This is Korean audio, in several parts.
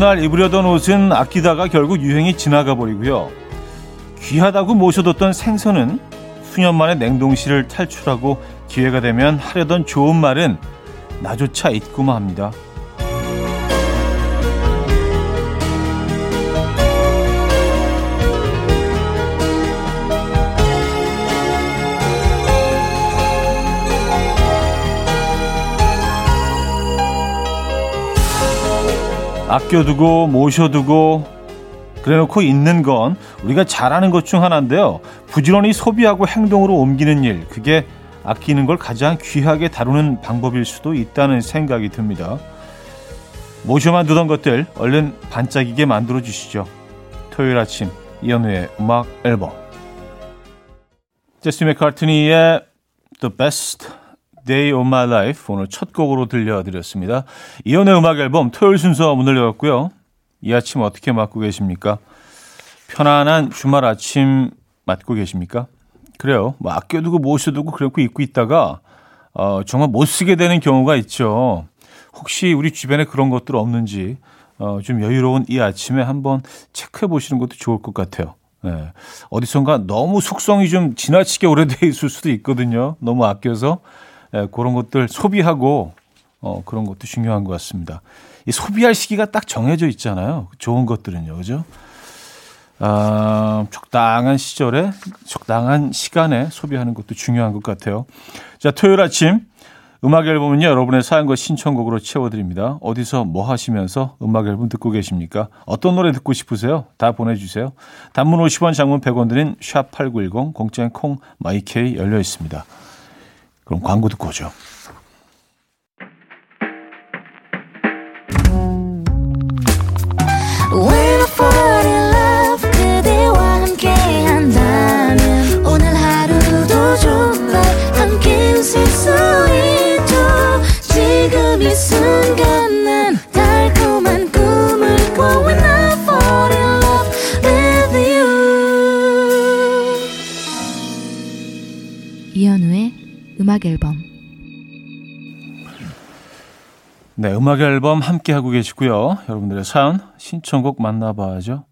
좋은 날 입으려던 옷은 아끼다가 결국 유행이 지나가 버리고요. 귀하다고 모셔뒀던 생선은 수년 만에 냉동실을 탈출하고 기회가 되면 하려던 좋은 말은 나조차 잊고만 합니다. 아껴두고 모셔두고 그래놓고 있는 건 우리가 잘하는 것 중 하나인데요. 부지런히 소비하고 행동으로 옮기는 일, 그게 아끼는 걸 가장 귀하게 다루는 방법일 수도 있다는 생각이 듭니다. 모셔만 두던 것들 얼른 반짝이게 만들어 주시죠. 토요일 아침 이연우의 음악 앨범 제스 맥카트니의 The Best Day of My Life 오늘 첫 곡으로 들려드렸습니다. 이연의 음악 앨범 토요일 순서 문을 열었고요. 이 아침 어떻게 맞고 계십니까? 편안한 주말 아침 맞고 계십니까? 그래요. 뭐 아껴두고 모셔두고 그렇고 입고 있다가 어, 정말 못 쓰게 되는 경우가 있죠. 혹시 우리 주변에 그런 것들 없는지 어, 좀 여유로운 이 아침에 한번 체크해 보시는 것도 좋을 것 같아요. 네. 어디선가 너무 속성이 좀 지나치게 오래돼 있을 수도 있거든요. 너무 아껴서 예, 그런 것들 소비하고 어, 그런 것도 중요한 것 같습니다. 이 소비할 시기가 딱 정해져 있잖아요. 좋은 것들은요, 그죠? 아, 적당한 시절에 적당한 시간에 소비하는 것도 중요한 것 같아요. 자, 토요일 아침 음악 앨범은요, 여러분의 사연과 신청곡으로 채워드립니다. 어디서 뭐 하시면서 음악 앨범 듣고 계십니까? 어떤 노래 듣고 싶으세요? 다 보내주세요. 단문 50원, 장문 100원 드린 샵8910, 공짜인 콩, 마이케이 열려 있습니다. 그럼 광고 듣고 오죠. 음악 앨범 함께 하고 계시고요. 여러분들의 사연 신청곡 만나봐야죠.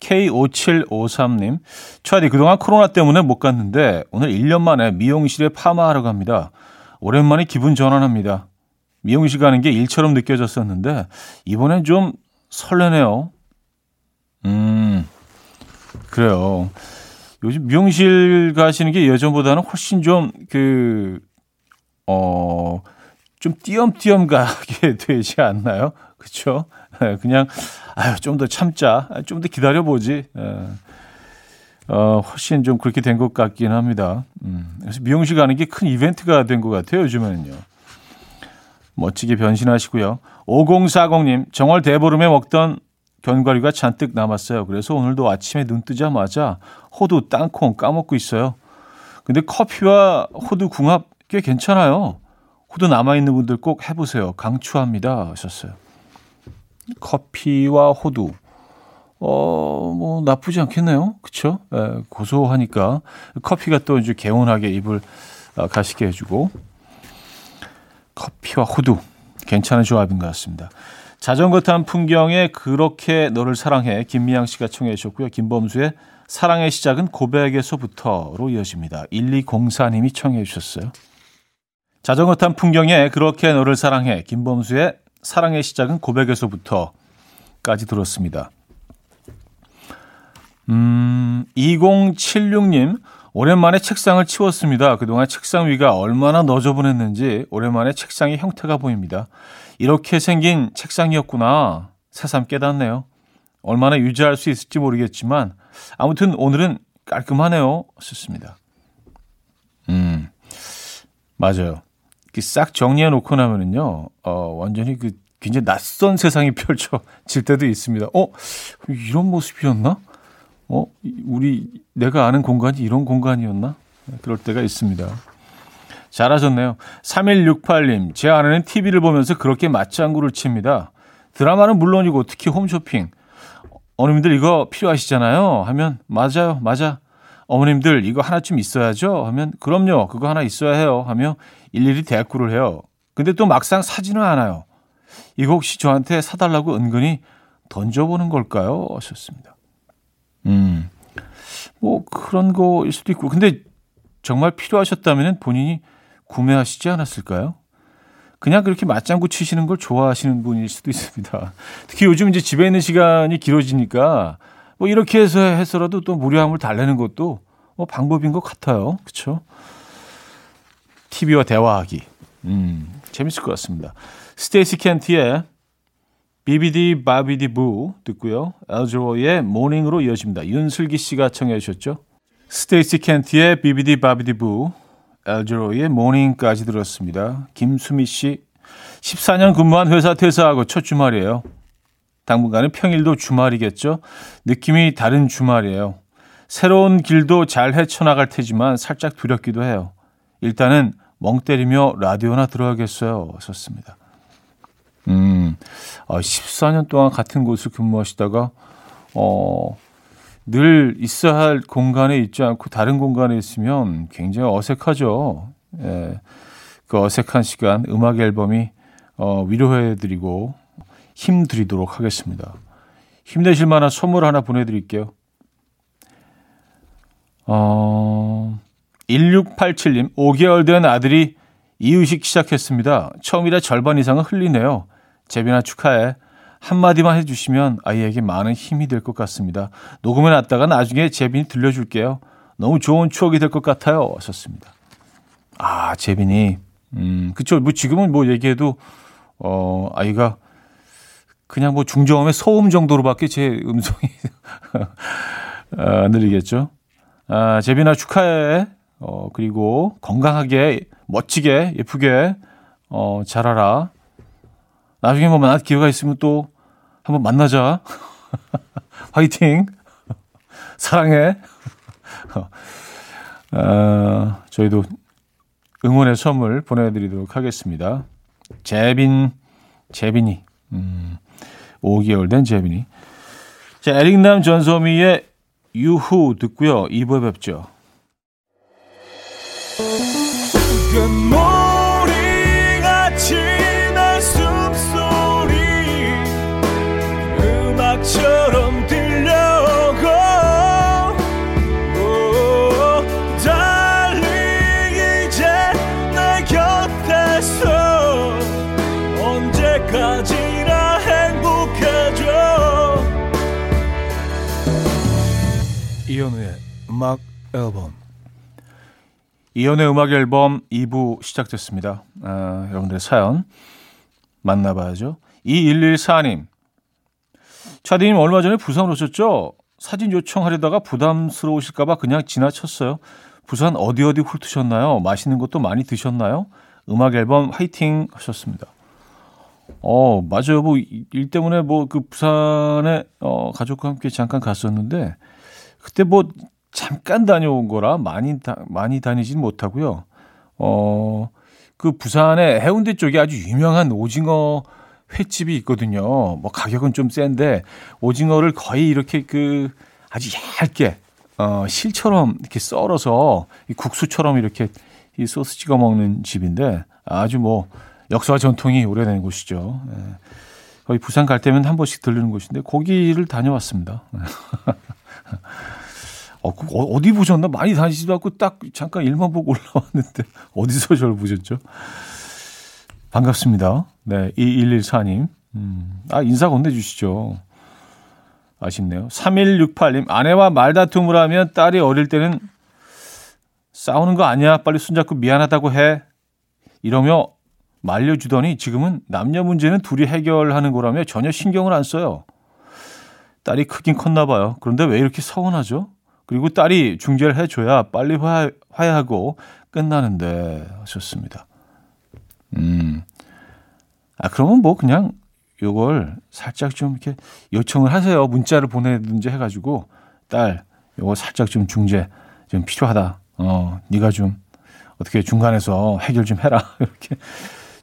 K5753님, 차디 그동안 코로나 때문에 못 갔는데 오늘 1년 만에 미용실에 파마하러 갑니다. 오랜만에 기분 전환합니다. 미용실 가는 게 일처럼 느껴졌었는데 이번엔 좀 설레네요. 음, 그래요. 요즘 미용실 가시는 게 예전보다는 훨씬 좀 그, 어, 좀 띄엄띄엄 가게 되지 않나요? 네, 그냥, 아유, 좀 더 참자. 좀 더 기다려 보지. 네. 어, 훨씬 좀 그렇게 된 것 같긴 합니다. 음, 그래서 미용실 가는 게 큰 이벤트가 된 것 같아요, 요즘에는요. 멋지게 변신하시고요. 5040님, 정월 대보름에 먹던 견과류가 잔뜩 남았어요. 그래서 오늘도 아침에 눈 뜨자마자 호두, 땅콩 까먹고 있어요. 근데 커피와 호두 궁합 꽤 괜찮아요. 호두 남아있는 분들 꼭 해보세요. 강추합니다. 하셨어요. 커피와 호두. 어, 뭐, 나쁘지 않겠네요. 그쵸? 예, 고소하니까. 커피가 또 이제 개운하게 입을 어, 가시게 해주고. 커피와 호두. 괜찮은 조합인 것 같습니다. 자전거 탄 풍경에 그렇게 너를 사랑해 김미양 씨가 청해 주셨고요. 김범수의 사랑의 시작은 고백에서부터로 이어집니다. 1204님이 청해 주셨어요. 자전거 탄 풍경에 그렇게 너를 사랑해 김범수의 사랑의 시작은 고백에서부터까지 들었습니다. 음, 2076님 오랜만에 책상을 치웠습니다. 그동안 책상 위가 얼마나 너저분했는지 오랜만에 책상의 형태가 보입니다. 이렇게 생긴 책상이었구나. 새삼 깨닫네요. 얼마나 유지할 수 있을지 모르겠지만 아무튼 오늘은 깔끔하네요. 썼습니다. 음, 맞아요. 싹 정리해 놓고 나면은요, 어, 완전히 그 굉장히 낯선 세상이 펼쳐질 때도 있습니다. 어, 이런 모습이었나? 어, 우리 내가 아는 공간이 이런 공간이었나? 네, 그럴 때가 있습니다. 잘하셨네요. 3168님, 제 아내는 TV를 보면서 그렇게 맞장구를 칩니다. 드라마는 물론이고 특히 홈쇼핑. 어머님들 이거 필요하시잖아요. 하면 맞아요, 맞아. 어머님들 이거 하나쯤 있어야죠. 하면 그럼요, 그거 하나 있어야 해요. 하며 일일이 대꾸를 해요. 근데 또 막상 사지는 않아요. 이거 혹시 저한테 사달라고 은근히 던져보는 걸까요? 하셨습니다. 음, 뭐 그런 거일 수도 있고. 근데 정말 필요하셨다면 본인이 구매하시지 않았을까요? 그냥 그렇게 맞장구 치시는 걸 좋아하시는 분일 수도 있습니다. 특히 요즘 이제 집에 있는 시간이 길어지니까 뭐 이렇게 해서 해서라도 또 무료함을 달래는 것도 뭐 방법인 것 같아요. 그렇죠? TV와 대화하기. 음, 재밌을 것 같습니다. 스테이시 켄트의 Bibbidi Bobbidi Boo 듣고요. 알 자로의 Morning으로 이어집니다. 윤슬기 씨가 청해 주셨죠. 스테이시 켄트의 Bibbidi Bobbidi Boo 엘즈로의 모닝까지 들었습니다. 김수미 씨 14년 근무한 회사 퇴사하고 첫 주말이에요. 당분간은 평일도 주말이겠죠. 느낌이 다른 주말이에요. 새로운 길도 잘 헤쳐나갈 테지만 살짝 두렵기도 해요. 일단은 멍 때리며 라디오나 들어야겠어요. 썼습니다. 음, 아, 14년 동안 같은 곳을 근무하시다가, 어, 늘 있어야 할 공간에 있지 않고 다른 공간에 있으면 굉장히 어색하죠. 예, 그 어색한 시간 음악 앨범이 어, 위로해드리고 힘드리도록 하겠습니다. 힘내실 만한 선물 하나 보내드릴게요. 어, 1687님, 5개월 된 아들이 이유식 시작했습니다. 처음이라 절반 이상은 흘리네요. 재빈아 축하해. 한마디만 해주시면 아이에게 많은 힘이 될 것 같습니다. 녹음해 놨다가 나중에 재빈이 들려줄게요. 너무 좋은 추억이 될 것 같아요. 하셨습니다. 아, 재빈이. 음, 그쵸. 뭐 지금은 뭐 얘기해도, 어, 아이가 그냥 뭐 중저음의 소음 정도로밖에 제 음성이 어, 느리겠죠. 아, 재빈아 축하해. 어, 그리고 건강하게, 멋지게, 예쁘게, 어, 자라라. 나중에 뭐 만날 기회가 있으면 또 한번 만나자. 화이팅. 사랑해. 어, 저희도 응원의 선물 보내드리도록 하겠습니다. 재빈, 재빈이. 음, 5개월 된 재빈이. 자, 에릭남 전소미의 유후 듣고요. 2부에 뵙죠. 이현우의 음악 앨범 이현우의 음악 앨범 2부 시작됐습니다. 아, 여러분들의 사연 만나봐야죠. 2114님 차디님 얼마 전에 부산 오셨죠? 사진 요청하려다가 부담스러우실까봐 그냥 지나쳤어요. 부산 어디 어디 훑으셨나요? 맛있는 것도 많이 드셨나요? 음악 앨범 화이팅 하셨습니다. 어, 맞아요. 뭐, 일 때문에 뭐, 그 부산에, 어, 가족과 함께 잠깐 갔었는데, 그때 뭐 잠깐 다녀온 거라 많이 다, 많이 다니진 못하고요. 어, 그 부산의 해운대 쪽에 아주 유명한 오징어 횟집이 있거든요. 뭐 가격은 좀 센데 오징어를 거의 이렇게 그 아주 얇게 어, 실처럼 이렇게 썰어서 이 국수처럼 이렇게 이 소스 찍어 먹는 집인데 아주 뭐 역사와 전통이 오래된 곳이죠. 예. 거의 부산 갈 때면 한 번씩 들르는 곳인데 거기를 다녀왔습니다. 어, 그 어, 어디 보셨나? 많이 다니지도 않고 딱 잠깐 일만 보고 올라왔는데 어디서 저를 보셨죠? 반갑습니다. 네, 2114님. 음, 아, 인사 건네주시죠. 아쉽네요. 3168님, 아내와 말다툼을 하면 딸이 어릴 때는 싸우는 거 아니야. 빨리 손잡고 미안하다고 해. 이러며 말려주더니 지금은 남녀 문제는 둘이 해결하는 거라며 전혀 신경을 안 써요. 딸이 크긴 컸나 봐요. 그런데 왜 이렇게 서운하죠? 그리고 딸이 중재를 해줘야 빨리 화, 화해하고 끝나는데 하셨습니다. 음. 아, 그러면 뭐 그냥 요걸 살짝 좀 이렇게 요청을 하세요. 문자를 보내든지 해가지고 딸, 요거 살짝 좀 중재 좀 필요하다. 어, 네가 좀 어떻게 중간에서 해결 좀 해라. 이렇게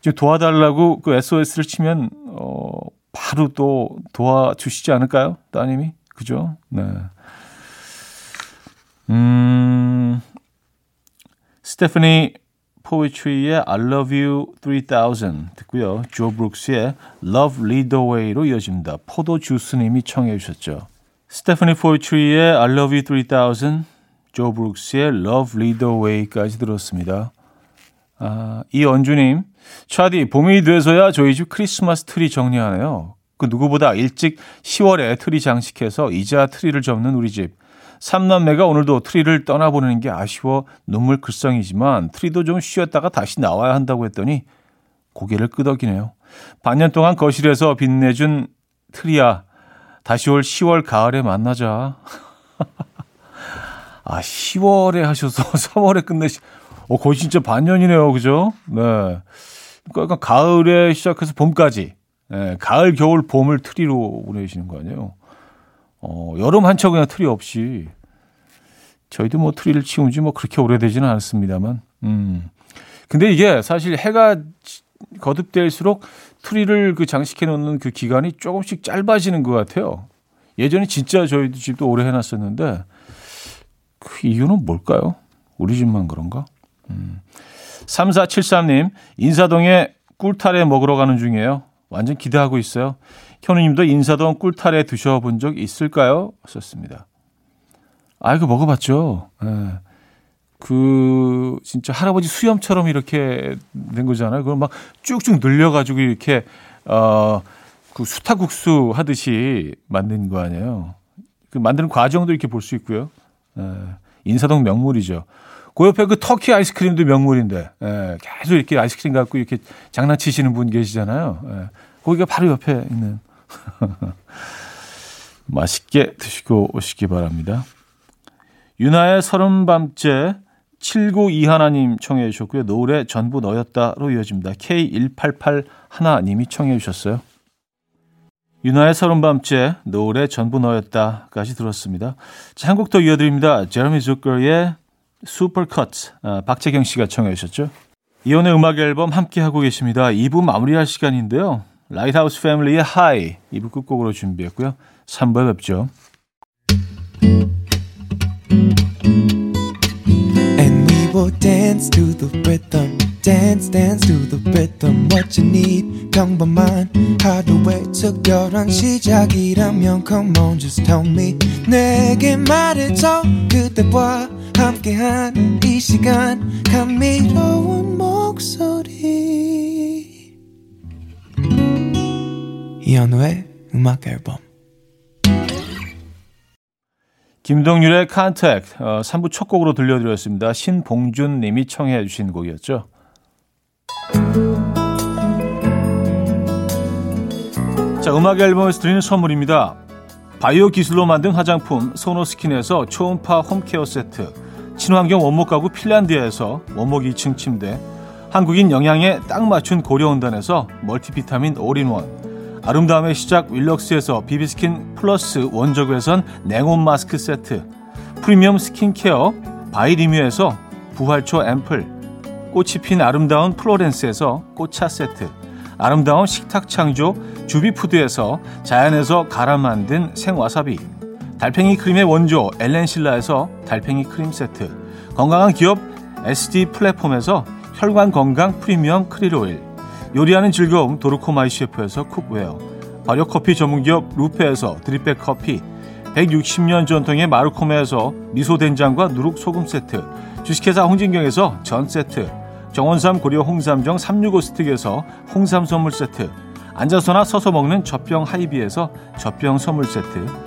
좀 도와달라고 그 SOS를 치면 어, 바로 또 도와주시지 않을까요? 따님이? 그죠? 네. 음, 스테프니 포이트리의 I Love You 3000 듣고요. 조 브룩스의 Love Lead the Way로 이어집니다. 포도 주스님이 청해 주셨죠. 스테파니 포이트리의 I Love You 3000, 조 브룩스의 Love Lead the Way까지 들었습니다. 아, 이언주님, 차디, 봄이 돼서야 저희 집 크리스마스 트리 정리하네요. 그 누구보다 일찍 10월에 트리 장식해서 이제 트리를 접는 우리 집. 삼남매가 오늘도 트리를 떠나보내는 게 아쉬워 눈물 글썽이지만 트리도 좀 쉬었다가 다시 나와야 한다고 했더니 고개를 끄덕이네요. 반년 동안 거실에서 빛내준 트리야. 다시 올 10월 가을에 만나자. 아, 10월에 하셔서 3월에 끝내시, 어, 거의 진짜 반년이네요. 그죠? 네. 그러니까 가을에 시작해서 봄까지. 네, 가을, 겨울, 봄을 트리로 보내시는 거 아니에요? 어, 여름 한철 그냥 트리 없이. 저희도 뭐 트리를 치운 지 뭐 그렇게 오래되지는 않습니다만. 음. 근데 이게 사실 해가 거듭될수록 트리를 그 장식해 놓는 그 기간이 조금씩 짧아지는 것 같아요. 예전에 진짜 저희 집도 오래 해놨었는데 그 이유는 뭘까요? 우리 집만 그런가? 음. 3473님, 인사동에 꿀타래 먹으러 가는 중이에요. 완전 기대하고 있어요. 현우님도 인사동 꿀타래 드셔본 적 있을까요? 썼습니다. 아, 이거 먹어봤죠. 예. 그, 진짜 할아버지 수염처럼 이렇게 된 거잖아요. 그걸 막 쭉쭉 늘려가지고 이렇게, 어, 그 수타국수 하듯이 만든 거 아니에요. 그 만드는 과정도 이렇게 볼 수 있고요. 예. 인사동 명물이죠. 그 옆에 그 터키 아이스크림도 명물인데, 예. 계속 이렇게 아이스크림 갖고 이렇게 장난치시는 분 계시잖아요. 예. 거기가 바로 옆에 있는. 맛있게 드시고 오시기 바랍니다. 유나의 서른밤째 792 하나님 청해 주셨고요. 노래 전부 너였다로 이어집니다. K1881님이 청해 주셨어요. 유나의 서른밤째 노래 전부 너였다까지 들었습니다. 더 이어드립니다. 제러미 zucker의 슈퍼컷 아, 박재경 씨가 청해 주셨죠. 이혼의 음악 앨범 함께 하고 계십니다. 2부 마무리할 시간인데요. 라이트하우스 패밀리의 High 2부 끝곡으로 준비했고요. 3부에 뵙죠. Dance to the rhythm dance dance to the rhythm what you need 평범한 하루의 특별한 시작이라면 come on just tell me 내게 말해줘 그대와 함께한 이 시간 감미로운 목소리 이현우의 음악 앨범 김동률의 Contact 어, 3부 첫 곡으로 들려드렸습니다. 신봉준 님이 청해 주신 곡이었죠. 자, 음악 앨범에서 드리는 선물입니다. 바이오 기술로 만든 화장품 소노스킨에서 초음파 home care 세트 친환경 원목 가구 핀란드에서 원목 2층 침대 한국인 영양에 딱 맞춘 고려은단에서 multivitamin all-in-one 아름다움의 시작 윌럭스에서 비비스킨 플러스 원적외선 냉온 마스크 세트 프리미엄 skin care 바이리뮤에서 부활초 앰플 꽃이 핀 아름다운 플로렌스에서 꽃차 세트 아름다운 식탁 창조 주비푸드에서 자연에서 갈아 만든 생와사비 달팽이 크림의 원조 엘렌실라에서 달팽이 크림 세트. 건강한 기업 SD 플랫폼에서 혈관 건강 프리미엄 크릴 오일. 요리하는 즐거움 도루코 마이셰프에서 cookware. 발효 커피 전문 기업 루페에서 drip bag 커피. 160년 전통의 마루코메에서 미소 된장과 누룩 소금 세트. 주식회사 홍진경에서 전 세트. 정원삼 고려 홍삼정 365 스틱에서 홍삼 선물 세트. 앉아서나 서서 먹는 젖병 하이비에서 젖병 선물 세트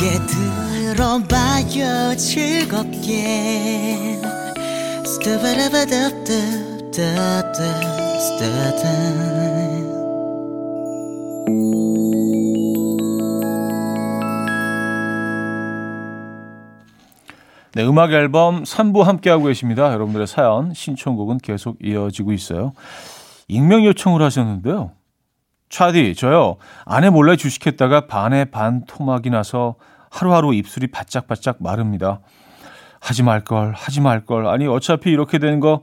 함께 들어봐요 즐겁게 스타바라바다다다다 네, 음악 앨범 3부 함께하고 계십니다. 여러분들의 사연, 신청곡은 계속 이어지고 있어요. 익명 요청을 하셨는데요. 차디, 저요. 아내 몰래 주식했다가 반에 반 토막이 나서 하루하루 입술이 바짝바짝 마릅니다. 하지 말걸, 하지 말걸. 아니, 어차피 이렇게 되는 거,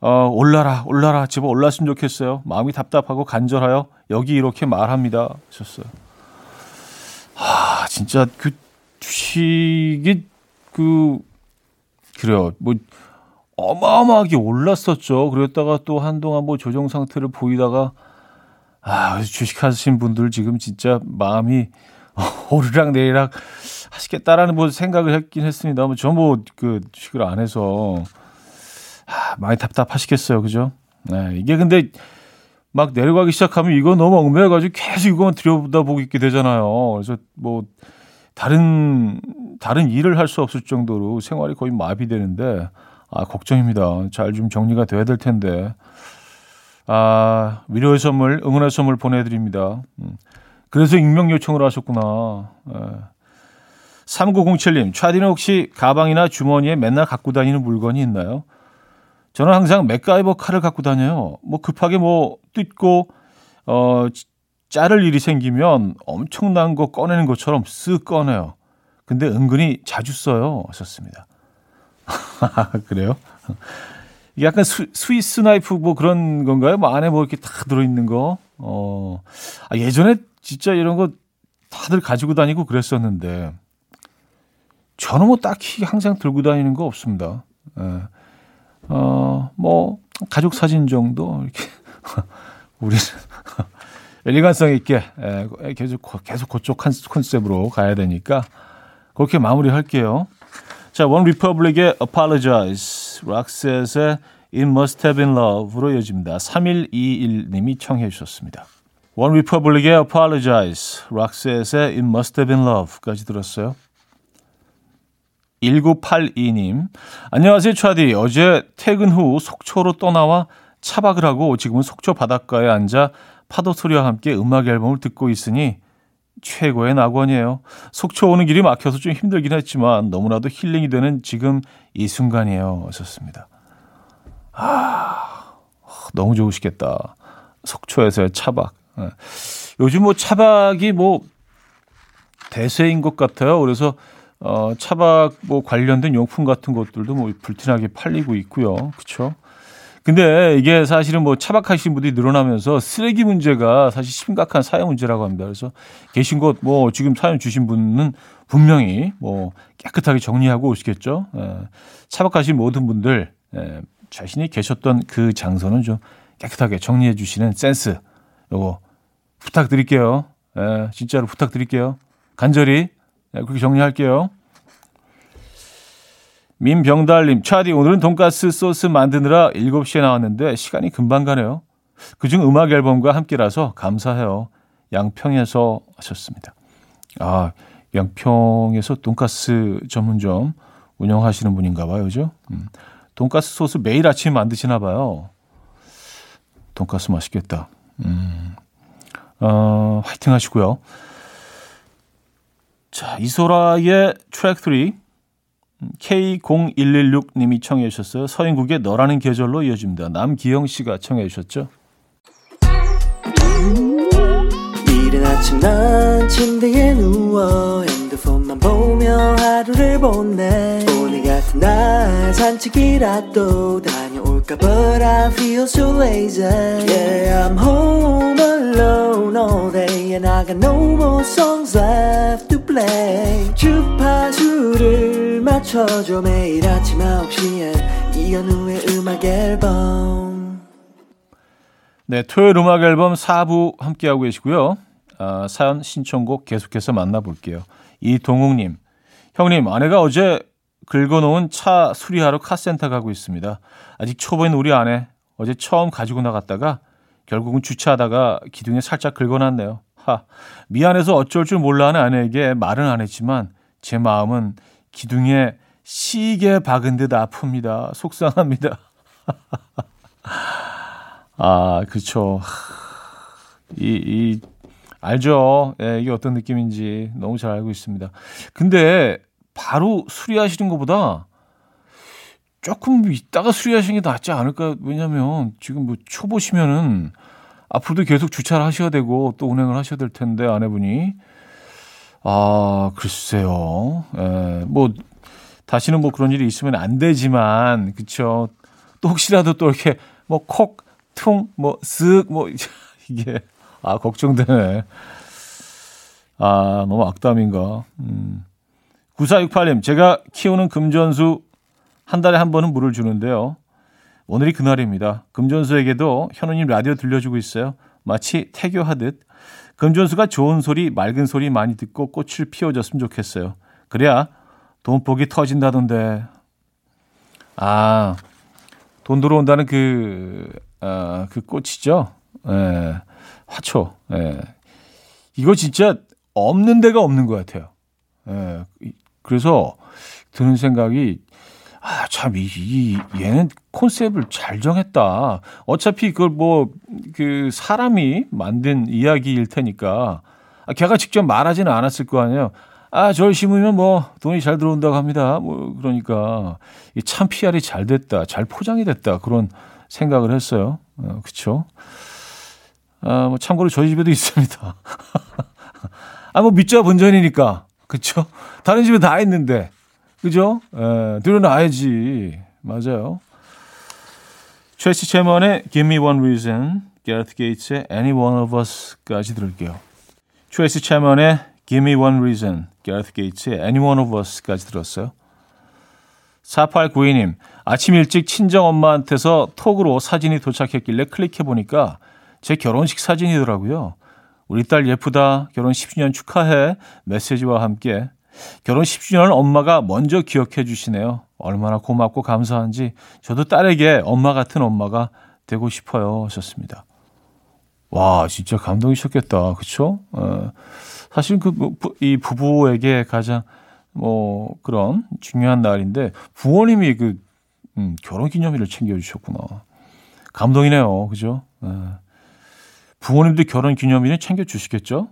어, 올라라, 올라라. 제발 올랐으면 좋겠어요. 마음이 답답하고 간절하여 여기 이렇게 말합니다. 하셨어요. 아, 진짜 그 주식이 그, 그래요. 뭐, 어마어마하게 올랐었죠. 그랬다가 또 한동안 뭐 조정 상태를 보이다가, 아, 주식하신 분들 지금 진짜 마음이 오르락 내리락 하시겠다라는 뭐 생각을 했긴 했습니다. 뭐, 전뭐 그 주식을 안 해서, 아, 많이 답답하시겠어요. 그죠? 네, 이게 근데 막 내려가기 시작하면 이거 너무 얽매여가지고 계속 이거만 들여다 보고 있게 되잖아요. 그래서 뭐, 다른 다른 일을 할 수 없을 정도로 생활이 거의 마비되는데 아 걱정입니다. 잘 좀 정리가 돼야 될 텐데 아 위로의 선물, 응원의 선물 보내드립니다. 음. 그래서 익명 요청을 하셨구나. 예. 3907님, 차디는 혹시 가방이나 주머니에 맨날 갖고 다니는 물건이 있나요? 저는 항상 맥가이버 칼을 갖고 다녀요. 뭐 급하게 뭐 뜯고 어 자를 일이 생기면 엄청난 거 꺼내는 것처럼 쓱 꺼내요. 근데 은근히 자주 써요. 하셨습니다. 그래요? 약간 스, 스위스 나이프 뭐 그런 건가요? 뭐 안에 뭐 이렇게 다 들어있는 거? 어, 아, 예전에 진짜 이런 거 다들 가지고 다니고 그랬었는데, 저는 뭐 딱히 항상 들고 다니는 거 없습니다. 예. 어, 뭐, 가족 사진 정도, 이렇게. 우리는 엘리간성 있게 예, 계속 계속 그쪽 컨셉으로 가야 되니까 그렇게 마무리할게요. 자, 원 리퍼블릭의 Apologize, 락셋의 It Must Have Been Love로 이어집니다. 3121님이 청해 주셨습니다. 원 리퍼블릭의 Apologize, 락셋의 It Must Have Been Love까지 들었어요. 1982님, 안녕하세요, 차디. 어제 퇴근 후 속초로 떠나와 차박을 하고 지금은 속초 바닷가에 앉아 파도 소리와 함께 음악 앨범을 듣고 있으니 최고의 낙원이에요. 속초 오는 길이 막혀서 좀 힘들긴 했지만 너무나도 힐링이 되는 지금 이 순간이에요. 하셨습니다. 아, 너무 좋으시겠다. 속초에서의 차박. 예. 요즘 뭐 차박이 뭐 대세인 것 같아요. 그래서 어, 차박 뭐 관련된 용품 같은 것들도 뭐 불티나게 팔리고 있고요. 그렇죠? 근데 이게 사실은 뭐 차박하시는 분들이 늘어나면서 쓰레기 문제가 사실 심각한 사회 문제라고 합니다. 그래서 계신 곳 뭐 지금 사연 주신 분은 분명히 뭐 깨끗하게 정리하고 오시겠죠. 예. 차박하신 모든 분들 예. 자신이 계셨던 그 장소는 좀 깨끗하게 정리해 주시는 센스 요거 부탁드릴게요. 예. 진짜로 부탁드릴게요. 간절히 예. 그렇게 정리할게요. 민병달님, 차디, 오늘은 돈가스 소스 만드느라 7시에 나왔는데 시간이 금방 가네요. 그중 음악 앨범과 함께라서 감사해요. 양평에서 하셨습니다. 아, 양평에서 돈가스 전문점 운영하시는 분인가 봐요. 그죠? 음. 돈가스 소스 매일 아침 만드시나 봐요. 돈가스 맛있겠다. 음. 어, 화이팅 하시고요. 자, 이소라의 트랙 3 K0116님이 청해 주셨어요. 서인국의 너라는 계절로 이어집니다. 남기영 씨가 청해 주셨죠. 이른 아침 난 침대에 누워 핸드폰만 보며 하루를 보내 오늘 같은 날 산책이라도 다녀 올까 But I feel so lazy. Yeah I'm home alone all day And I got no more songs left to play. 주파수를 맞춰줘 매일 아침 9시에 이현우의 음악 앨범. 네 토요일 음악 앨범 4부 함께하고 계시고요. 아, 사연 신청곡 계속해서 만나볼게요. 이동욱님. 형님 아내가 어제 긁어놓은 차 수리하러 카센터 가고 있습니다 아직 초보인 우리 아내 어제 처음 가지고 나갔다가 결국은 주차하다가 기둥에 살짝 긁어놨네요. 하, 미안해서 어쩔 줄 몰라 하는 아내에게 말은 안 했지만 제 마음은 기둥에 시계 박은 듯 아픕니다. 속상합니다. 아, 그쵸. 이, 이, 알죠. 예, 이게 어떤 느낌인지 너무 잘 알고 있습니다. 근데 바로 수리하시는 것보다 조금 있다가 수리하시는 게 낫지 않을까? 왜냐면 지금 뭐 초보시면은 앞으로도 계속 주차를 하셔야 되고 또 운행을 하셔야 될 텐데 아내분이 아 글쎄요, 에, 뭐 다시는 뭐 그런 일이 있으면 안 되지만 그쵸? 또 혹시라도 또 이렇게 뭐 콕, 퉁, 뭐 쓱, 뭐 이게 아 걱정되네. 아 너무 악담인가. 음. 9468님 제가 키우는 금전수 한 달에 한 번은 물을 주는데요. 오늘이 그날입니다. 금전수에게도 현우님 라디오 들려주고 있어요. 마치 태교하듯. 금전수가 좋은 소리, 맑은 소리 많이 듣고 꽃을 피워줬으면 좋겠어요. 그래야 돈복이 터진다던데. 아, 돈 들어온다는 그, 아, 그 꽃이죠. 예, 화초. 예. 이거 진짜 없는 데가 없는 것 같아요. 예. 그래서 드는 생각이 아, 참, 이, 이, 얘는 컨셉을 잘 정했다. 어차피 그걸 뭐, 그, 사람이 만든 이야기일 테니까, 아, 걔가 직접 말하지는 않았을 거 아니에요. 아, 저를 심으면 뭐, 돈이 잘 들어온다고 합니다. 뭐, 그러니까, 참 PR이 잘 됐다. 잘 포장이 됐다. 그런 생각을 했어요. 어, 그쵸. 아, 뭐, 참고로 저희 집에도 있습니다. 아, 뭐, 밑자 본전이니까. 그쵸. 다른 집에 다 있는데. 그죠? 에, 들어놔야지. 맞아요. 트레시 채먼의 Give Me One Reason, 게르트 게이츠의 Any One of Us까지 들을게요. 트레시 채먼의 Give Me One Reason, 게르트 게이츠의 Any One of Us까지 들었어요. 4892님, 아침 일찍 친정 엄마한테서 톡으로 사진이 도착했길래 클릭해보니까 제 결혼식 사진이더라고요. 우리 딸 예쁘다, 결혼 10주년 축하해, 메시지와 함께 결혼 10주년을 엄마가 먼저 기억해 주시네요. 얼마나 고맙고 감사한지 저도 딸에게 엄마 같은 엄마가 되고 싶어요. 하셨습니다. 와, 진짜 감동이셨겠다. 그쵸? 어, 사실 그, 뭐, 이 부부에게 가장 뭐 그런 중요한 날인데 부모님이 그, 음, 결혼 기념일을 챙겨주셨구나. 감동이네요. 그죠? 어. 부모님도 결혼 기념일을 챙겨주시겠죠?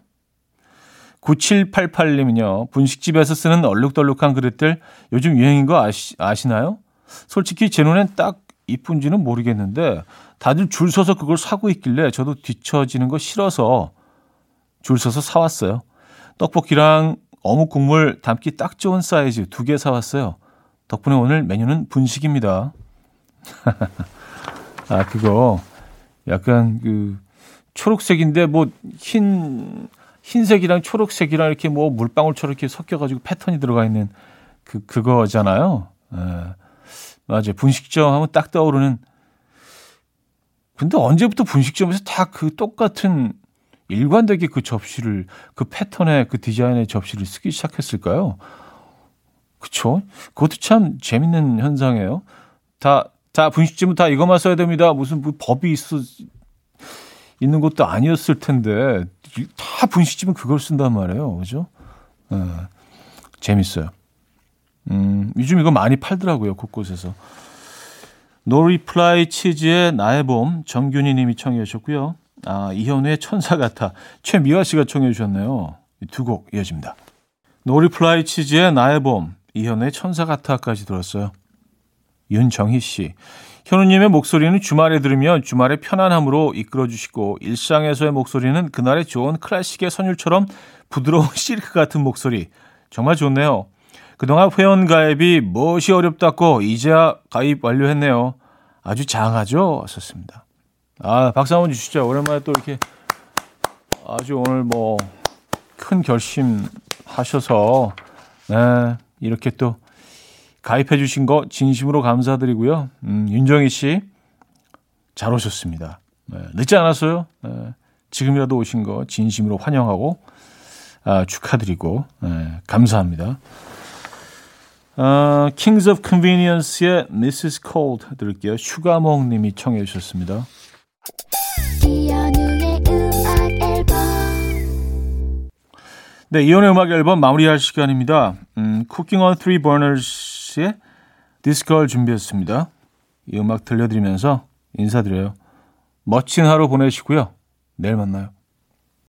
9788님은요, 분식집에서 쓰는 얼룩덜룩한 그릇들 요즘 유행인 거 아시, 아시나요? 솔직히 제 눈엔 딱 이쁜지는 모르겠는데 다들 줄 서서 그걸 사고 있길래 저도 뒤처지는 거 싫어서 줄 서서 사왔어요. 떡볶이랑 어묵 국물 담기 딱 좋은 사이즈 두 개 사왔어요. 덕분에 오늘 메뉴는 분식입니다. 아, 그거 약간 그 초록색인데 뭐 흰 흰색이랑 초록색이랑 이렇게 뭐 물방울처럼 이렇게 섞여가지고 패턴이 들어가 있는 그, 그거잖아요. 예. 맞아요. 분식점 하면 딱 떠오르는. 근데 언제부터 분식점에서 다 그 똑같은 일관되게 그 접시를, 그 패턴의 그 디자인의 접시를 쓰기 시작했을까요? 그쵸? 그것도 참 재밌는 현상이에요. 다, 다 분식집은 다 이것만 써야 됩니다. 무슨 뭐 법이 있어, 있는 것도 아니었을 텐데 다 분식집은 그걸 쓴단 말이에요. 그죠? 네. 재밌어요. 음, 요즘 이거 많이 팔더라고요. 곳곳에서. 노리플라이 치즈의 나의 봄 정균희 님이 청해 주셨고요. 아, 이현우의 천사 같아 최미화 씨가 청해 주셨네요. 두 곡 이어집니다. 노리플라이 치즈의 나의 봄 이현우의 천사 같아까지 들었어요. 윤정희 씨. 현우님의 목소리는 주말에 들으면 주말의 편안함으로 이끌어주시고 일상에서의 목소리는 그날의 좋은 클래식의 선율처럼 부드러운 실크 같은 목소리 정말 좋네요. 그동안 회원 가입이 무엇이 어렵다고 이제야 가입 완료했네요. 아주 장하죠? 썼습니다. 아, 박수 한번 주시죠. 오랜만에 또 이렇게 아주 오늘 뭐 큰 결심 하셔서 네, 이렇게 또 가입해 주신 거 진심으로 감사드리고요. 음, 윤정희 씨, 잘 오셨습니다. 네, 늦지 않았어요. 네, 지금이라도 오신 거 진심으로 환영하고 아, 축하드리고 네, 감사합니다. 아, Kings of Convenience의 Mrs. Cold 들을게요. 슈가몽 님이 청해 주셨습니다. 네, 이혼의 음악 앨범 마무리할 시간입니다. 음, Cooking on Three Burners 씨의 디스컬 준비했습니다. 이 음악 들려드리면서 인사드려요. 멋진 하루 보내시고요. 내일 만나요.